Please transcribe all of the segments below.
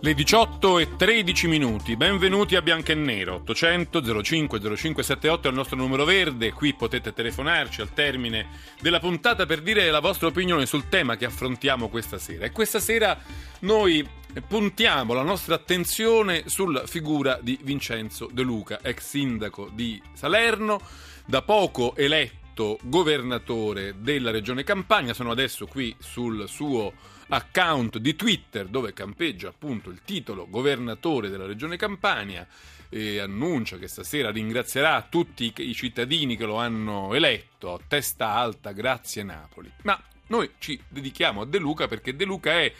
Le 18 e 13 minuti, benvenuti a Bianco e Nero, 800 05 0578 è il nostro numero verde, qui potete telefonarci al termine della puntata per dire la vostra opinione sul tema che affrontiamo questa sera. E questa sera noi puntiamo la nostra attenzione sulla figura di Vincenzo De Luca, ex sindaco di Salerno, da poco eletto governatore della regione Campania, sono adesso qui sul suo account di Twitter dove campeggia appunto il titolo governatore della regione Campania e annuncia che stasera ringrazierà tutti i cittadini che lo hanno eletto testa alta, grazie Napoli. Ma noi ci dedichiamo a De Luca perché De Luca è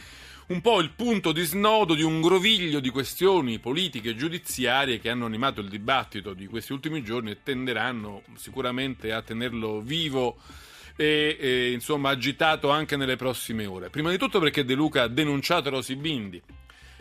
un po' il punto di snodo di un groviglio di questioni politiche e giudiziarie che hanno animato il dibattito di questi ultimi giorni e tenderanno sicuramente a tenerlo vivo e, e insomma agitato anche nelle prossime ore. Prima di tutto perché De Luca ha denunciato Rosy Bindi,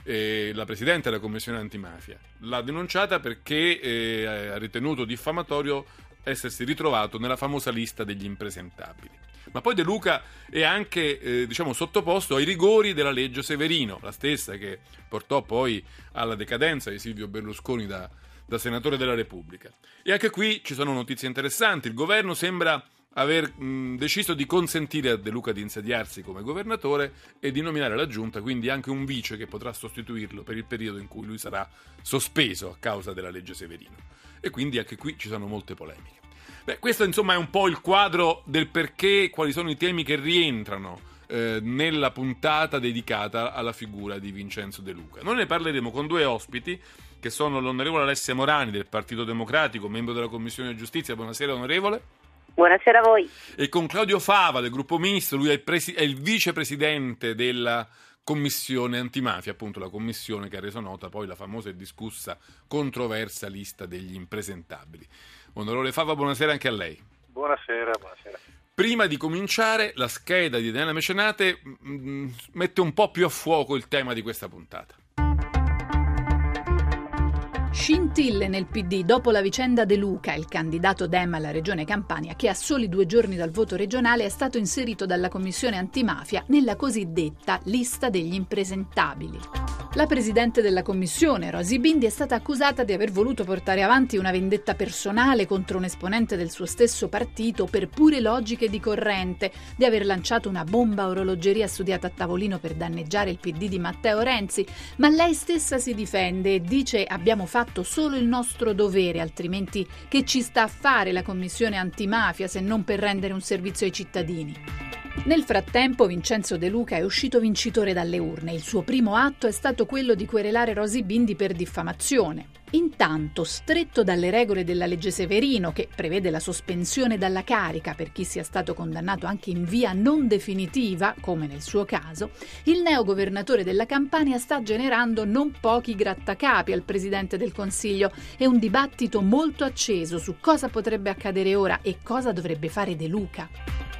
eh, la Presidente della Commissione antimafia. L'ha denunciata perché eh, ha ritenuto diffamatorio essersi ritrovato nella famosa lista degli impresentabili. Ma poi De Luca è anche eh, diciamo, sottoposto ai rigori della legge Severino, la stessa che portò poi alla decadenza di Silvio Berlusconi da, da senatore della Repubblica. E anche qui ci sono notizie interessanti. Il governo sembra aver mh, deciso di consentire a De Luca di insediarsi come governatore e di nominare la giunta, quindi anche un vice che potrà sostituirlo per il periodo in cui lui sarà sospeso a causa della legge Severino. E quindi anche qui ci sono molte polemiche. Beh, questo insomma è un po' il quadro del perché, quali sono i temi che rientrano eh, nella puntata dedicata alla figura di Vincenzo De Luca. Noi ne parleremo con due ospiti che sono l'onorevole Alessia Morani del Partito Democratico, membro della Commissione Giustizia. Buonasera onorevole. Buonasera a voi. E con Claudio Fava del gruppo misto, lui è il, presi- è il vicepresidente della commissione antimafia, appunto la commissione che ha reso nota poi la famosa e discussa controversa lista degli impresentabili. Onorevole Fava, buonasera anche a lei. Buonasera, buonasera. Prima di cominciare, la scheda di Daniela Mecenate mh, mm, mette un po' più a fuoco il tema di questa puntata. Scintille nel PD dopo la vicenda De Luca, il candidato Dem alla regione Campania, che a soli due giorni dal voto regionale è stato inserito dalla commissione antimafia nella cosiddetta lista degli impresentabili. La presidente della commissione, Rosy Bindi, è stata accusata di aver voluto portare avanti una vendetta personale contro un esponente del suo stesso partito per pure logiche di corrente, di aver lanciato una bomba orologeria studiata a tavolino per danneggiare il PD di Matteo Renzi, ma lei stessa si difende e dice abbiamo fatto fatto solo il nostro dovere, altrimenti che ci sta a fare la Commissione antimafia se non per rendere un servizio ai cittadini? Nel frattempo Vincenzo De Luca è uscito vincitore dalle urne. Il suo primo atto è stato quello di querelare Rosy Bindi per diffamazione. Intanto, stretto dalle regole della legge Severino, che prevede la sospensione dalla carica per chi sia stato condannato anche in via non definitiva, come nel suo caso, il neo governatore della Campania sta generando non pochi grattacapi al presidente del Consiglio e un dibattito molto acceso su cosa potrebbe accadere ora e cosa dovrebbe fare De Luca.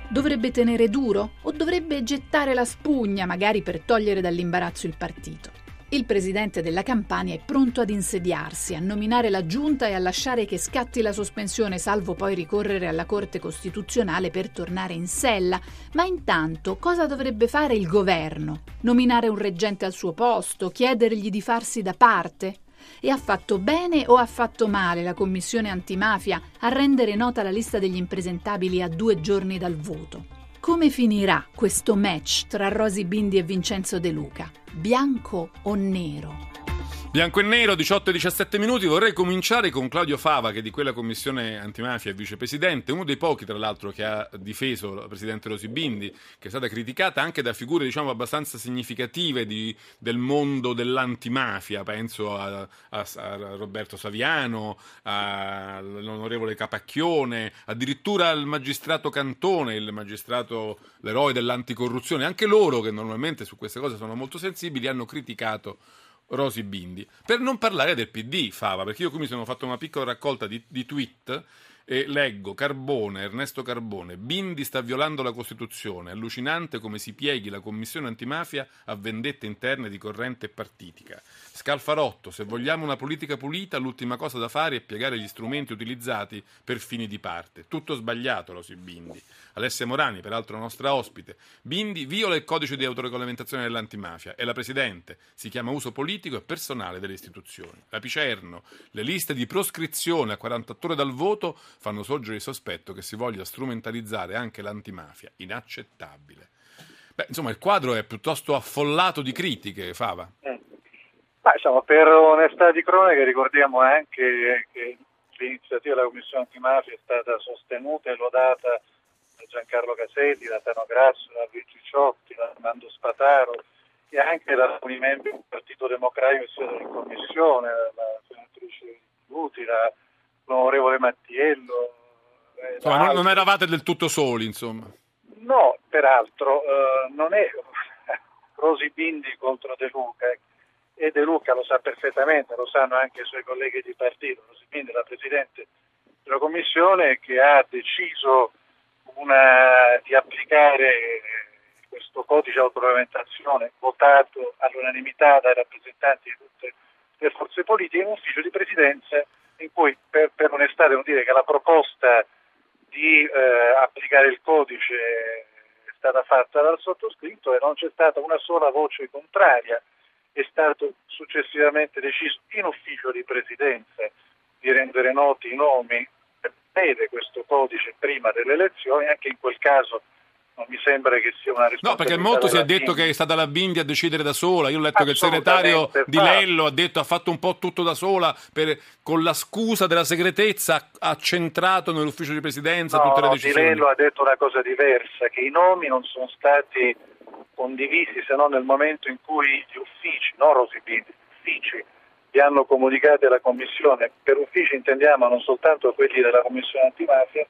Dovrebbe tenere duro o dovrebbe gettare la spugna, magari per togliere dall'imbarazzo il partito? Il presidente della Campania è pronto ad insediarsi, a nominare la giunta e a lasciare che scatti la sospensione, salvo poi ricorrere alla Corte Costituzionale per tornare in sella. Ma intanto cosa dovrebbe fare il governo? Nominare un reggente al suo posto? Chiedergli di farsi da parte? E ha fatto bene o ha fatto male la commissione antimafia a rendere nota la lista degli impresentabili a due giorni dal voto? Come finirà questo match tra Rosy Bindi e Vincenzo De Luca? Bianco o nero? Bianco e nero, 18 e 17 minuti. Vorrei cominciare con Claudio Fava, che di quella commissione antimafia è vicepresidente, uno dei pochi, tra l'altro, che ha difeso la presidente Rosi Bindi, che è stata criticata anche da figure, diciamo, abbastanza significative di, del mondo dell'antimafia. Penso a, a, a Roberto Saviano, all'onorevole Capacchione, addirittura al magistrato Cantone, il magistrato, l'eroe dell'anticorruzione. Anche loro, che normalmente su queste cose sono molto sensibili, hanno criticato Rosy Bindi. Per non parlare del PD, Fava, perché io qui mi sono fatto una piccola raccolta di, di tweet E leggo Carbone, Ernesto Carbone, Bindi sta violando la Costituzione, allucinante come si pieghi la Commissione antimafia a vendette interne di corrente partitica. Scalfarotto, se vogliamo una politica pulita, l'ultima cosa da fare è piegare gli strumenti utilizzati per fini di parte. Tutto sbagliato, Rosy Bindi. Alessia Morani, peraltro nostra ospite. Bindi viola il codice di autoregolamentazione dell'antimafia. È la Presidente. Si chiama uso politico e personale delle istituzioni. La Picerno, le liste di proscrizione a 48 ore dal voto fanno sorgere il sospetto che si voglia strumentalizzare anche l'antimafia. Inaccettabile. Beh, insomma, il quadro è piuttosto affollato di critiche, Fava. Eh. Ma, insomma, per onestà di cronaca ricordiamo anche che l'iniziativa della Commissione antimafia è stata sostenuta e lodata da Giancarlo Casetti, da Tano Grasso, da Luigi Ciotti, da Armando Spataro e anche da alcuni membri del Partito Democratico che siedono in commissione, la senatrice Luti, l'onorevole Mattiello. Eh, insomma, non, non, eravate del tutto soli, insomma. No, peraltro eh, non è Rosi Bindi contro De Luca e De Luca lo sa perfettamente, lo sanno anche i suoi colleghi di partito, Rosi Bindi è la Presidente della Commissione che ha deciso una, di applicare questo codice di autoregolamentazione votato all'unanimità dai rappresentanti di tutte le forze politiche in ufficio di presidenza in cui per, per onestà devo dire che la proposta di eh, applicare il codice è stata fatta dal sottoscritto e non c'è stata una sola voce contraria. È stato successivamente deciso in ufficio di presidenza di rendere noti i nomi per vede questo codice prima delle elezioni, anche in quel caso non mi sembra che sia una risposta. No, perché molto si è detto che è stata la Bindi a decidere da sola. Io ho letto che il segretario di Lello ha detto ha fatto un po' tutto da sola per, con la scusa della segretezza ha centrato nell'ufficio di presidenza no, tutte le decisioni. Di Lello ha detto una cosa diversa, che i nomi non sono stati condivisi se non nel momento in cui gli uffici, non Rosi Bindi, uffici li hanno comunicati alla Commissione. Per uffici intendiamo non soltanto quelli della Commissione antimafia,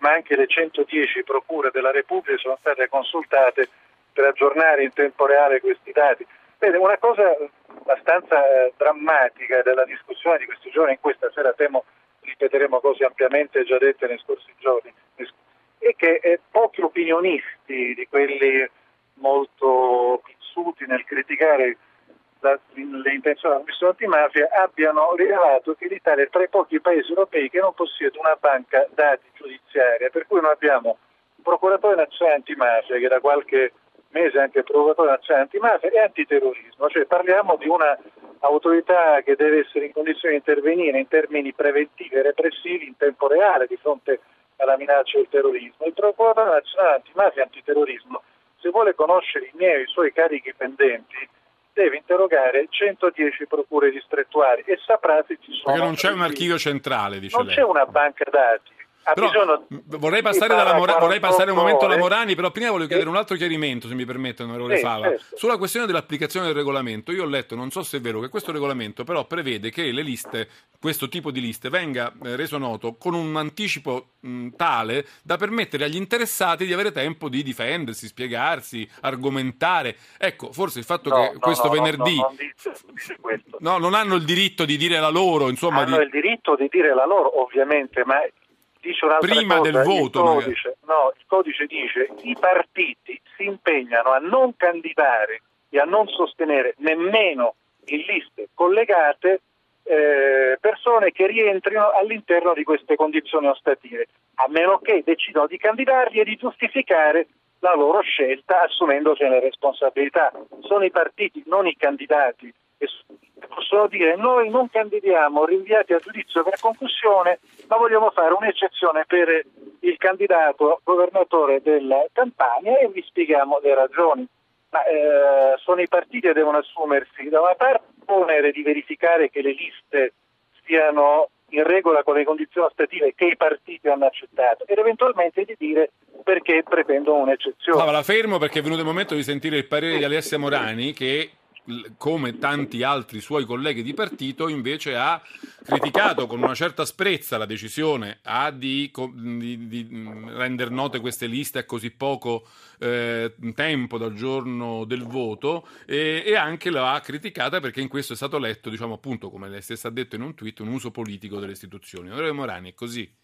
ma anche le 110 procure della Repubblica sono state consultate per aggiornare in tempo reale questi dati. Bene, una cosa abbastanza eh, drammatica della discussione di questi giorni, in questa sera temo ripeteremo cose ampiamente già dette nei scorsi giorni, è che eh, pochi opinionisti di quelli molto pizzuti nel criticare la, le intenzioni della Commissione antimafia abbiano rilevato che l'Italia è tra i pochi paesi europei che non possiede una banca dati giudiziaria, per cui noi abbiamo un procuratore nazionale antimafia che da qualche mese è anche procuratore nazionale antimafia e antiterrorismo, cioè parliamo di un'autorità che deve essere in condizione di intervenire in termini preventivi e repressivi in tempo reale di fronte alla minaccia del terrorismo. Il procuratore nazionale antimafia e antiterrorismo, se vuole conoscere i miei e i suoi carichi pendenti, deve interrogare 110 procure distrettuali e saprà se ci sono... Perché non c'è un archivio centrale, dice non lei. c'è una banca dati. Però, vorrei, passare Mora, vorrei passare, un momento alla Morani, però prima voglio chiedere un altro chiarimento, se mi permette, onorevole sì, Fava. Certo. Sulla questione dell'applicazione del regolamento, io ho letto, non so se è vero, che questo regolamento però prevede che le liste, questo tipo di liste, venga eh, reso noto con un anticipo mh, tale da permettere agli interessati di avere tempo di difendersi, spiegarsi, argomentare. Ecco, forse il fatto no, che no, questo no, venerdì... non dice, dice no, non hanno il diritto di dire la loro, insomma... Hanno di... il diritto di dire la loro, ovviamente, ma dice un'altra Prima cosa. del voto. Il codice, no, il codice dice i partiti si impegnano a non candidare e a non sostenere nemmeno in liste collegate eh, persone che rientrino all'interno di queste condizioni ostative, a meno che decidano di candidarli e di giustificare la loro scelta assumendosene le responsabilità. Sono i partiti, non i candidati, che possono dire noi non candidiamo rinviati a giudizio per concussione, ma vogliamo fare un'eccezione per il candidato governatore della Campania e vi spieghiamo le ragioni. Ma, eh, sono i partiti che devono assumersi da una parte l'onere di verificare che le liste siano in regola con le condizioni ostative che i partiti hanno accettato ed eventualmente di dire perché pretendono un'eccezione. No, la fermo perché è venuto il momento di sentire il parere di Alessia Morani che come tanti altri suoi colleghi di partito, invece ha criticato con una certa asprezza la decisione a di, di, di rendere note queste liste a così poco eh, tempo dal giorno del voto e, e, anche la ha criticata perché in questo è stato letto, diciamo appunto, come lei stessa ha detto in un tweet, un uso politico delle istituzioni. Onorevole Morani, è così?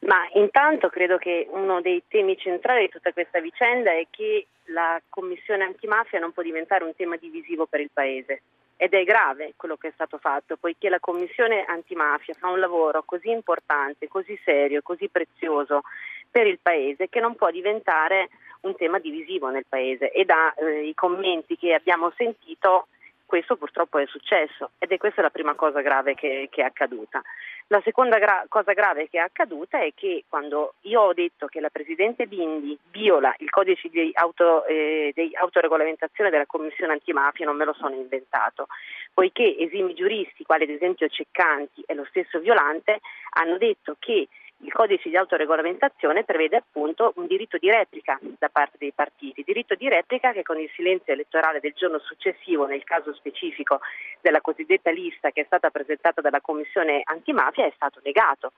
Ma intanto credo che uno dei temi centrali di tutta questa vicenda è che la Commissione antimafia non può diventare un tema divisivo per il Paese. Ed è grave quello che è stato fatto, poiché la Commissione antimafia fa un lavoro così importante, così serio, così prezioso per il Paese che non può diventare un tema divisivo nel Paese. E dai eh, commenti che abbiamo sentito questo purtroppo è successo ed è questa la prima cosa grave che, che è accaduta. La seconda gra- cosa grave che è accaduta è che quando io ho detto che la Presidente Bindi viola il codice di, auto, eh, di autoregolamentazione della Commissione antimafia non me lo sono inventato, poiché esimi giuristi, quali ad esempio Ceccanti e lo stesso Violante, hanno detto che il codice di autoregolamentazione prevede appunto un diritto di replica da parte dei partiti, diritto di replica che con il silenzio elettorale del giorno successivo, nel caso specifico della cosiddetta lista che è stata presentata dalla Commissione antimafia, è stato negato.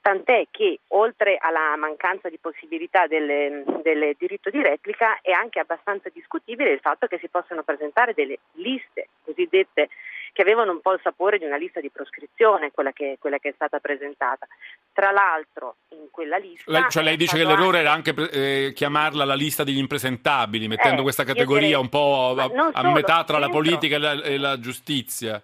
Tant'è che oltre alla mancanza di possibilità del, del diritto di replica è anche abbastanza discutibile il fatto che si possano presentare delle liste cosiddette che avevano un po' il sapore di una lista di proscrizione, quella che, quella che è stata presentata. Tra l'altro in quella lista... Lei, cioè lei dice che l'errore anche... era anche eh, chiamarla la lista degli impresentabili, mettendo eh, questa categoria direi, un po' a, a metà tra dentro, la politica e la, e la giustizia.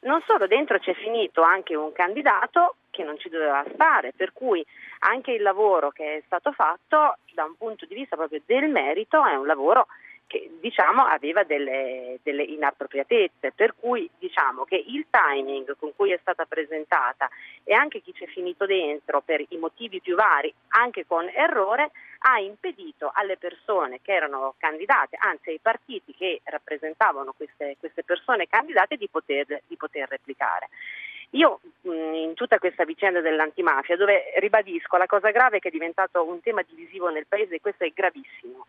Non solo, dentro c'è finito anche un candidato che non ci doveva stare, per cui anche il lavoro che è stato fatto da un punto di vista proprio del merito è un lavoro che diciamo aveva delle, delle, inappropriatezze, per cui diciamo che il timing con cui è stata presentata e anche chi ci è finito dentro per i motivi più vari, anche con errore, ha impedito alle persone che erano candidate, anzi ai partiti che rappresentavano queste, queste persone candidate di poter, di poter replicare. Io in tutta questa vicenda dell'antimafia, dove ribadisco la cosa grave è che è diventato un tema divisivo nel Paese e questo è gravissimo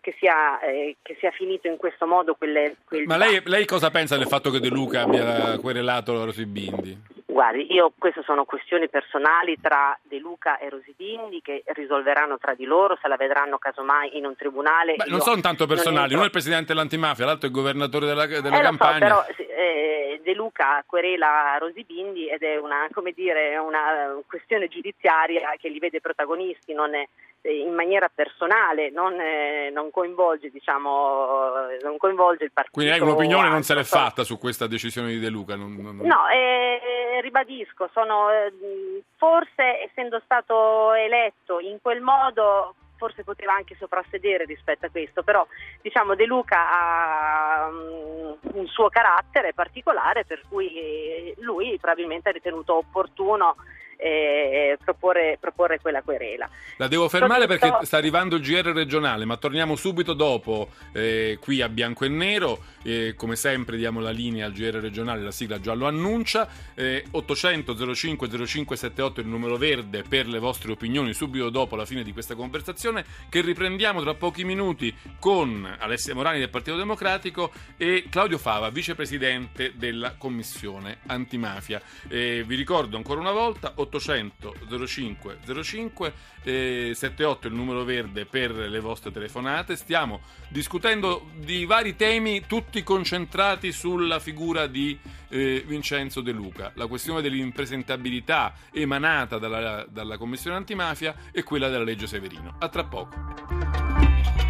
che sia, eh, che sia finito in questo modo quelle, quel Ma lei, lei, cosa pensa del fatto che De Luca abbia querelato Rosy Bindi? Guardi, io queste sono questioni personali tra De Luca e Rosy Bindi che risolveranno tra di loro, se la vedranno casomai in un tribunale. Beh, non sono tanto personali, uno è il presidente dell'antimafia, l'altro è il governatore della, della eh, campagna. So, però eh, De Luca querela Rosy Bindi ed è una, dire, una questione giudiziaria che li vede protagonisti, non è in maniera personale, non, eh, non, coinvolge, diciamo, non, coinvolge, il partito. Quindi lei un'opinione non se l'è fatta su questa decisione di De Luca? Non... No, eh, ribadisco, sono, eh, forse essendo stato eletto in quel modo forse poteva anche soprassedere rispetto a questo, però diciamo De Luca ha um, un suo carattere particolare per cui lui probabilmente ha ritenuto opportuno eh, proporre, proporre, quella querela. La devo fermare Tutto... perché sta arrivando il GR regionale, ma torniamo subito dopo eh, qui a bianco e nero. Eh, come sempre diamo la linea al GR regionale, la sigla già lo annuncia. 800 05 05 78 il numero verde per le vostre opinioni subito dopo la fine di questa conversazione che riprendiamo tra pochi minuti con Alessia Morani del Partito Democratico e Claudio Fava, vicepresidente della Commissione Antimafia. vi ricordo ancora una volta 800 05 05 eh, 78 il numero verde per le vostre telefonate. Stiamo discutendo di vari temi, tutti concentrati sulla figura di eh, Vincenzo De Luca. La questione dell'impresentabilità emanata dalla, dalla Commissione antimafia e quella della legge Severino. A tra poco.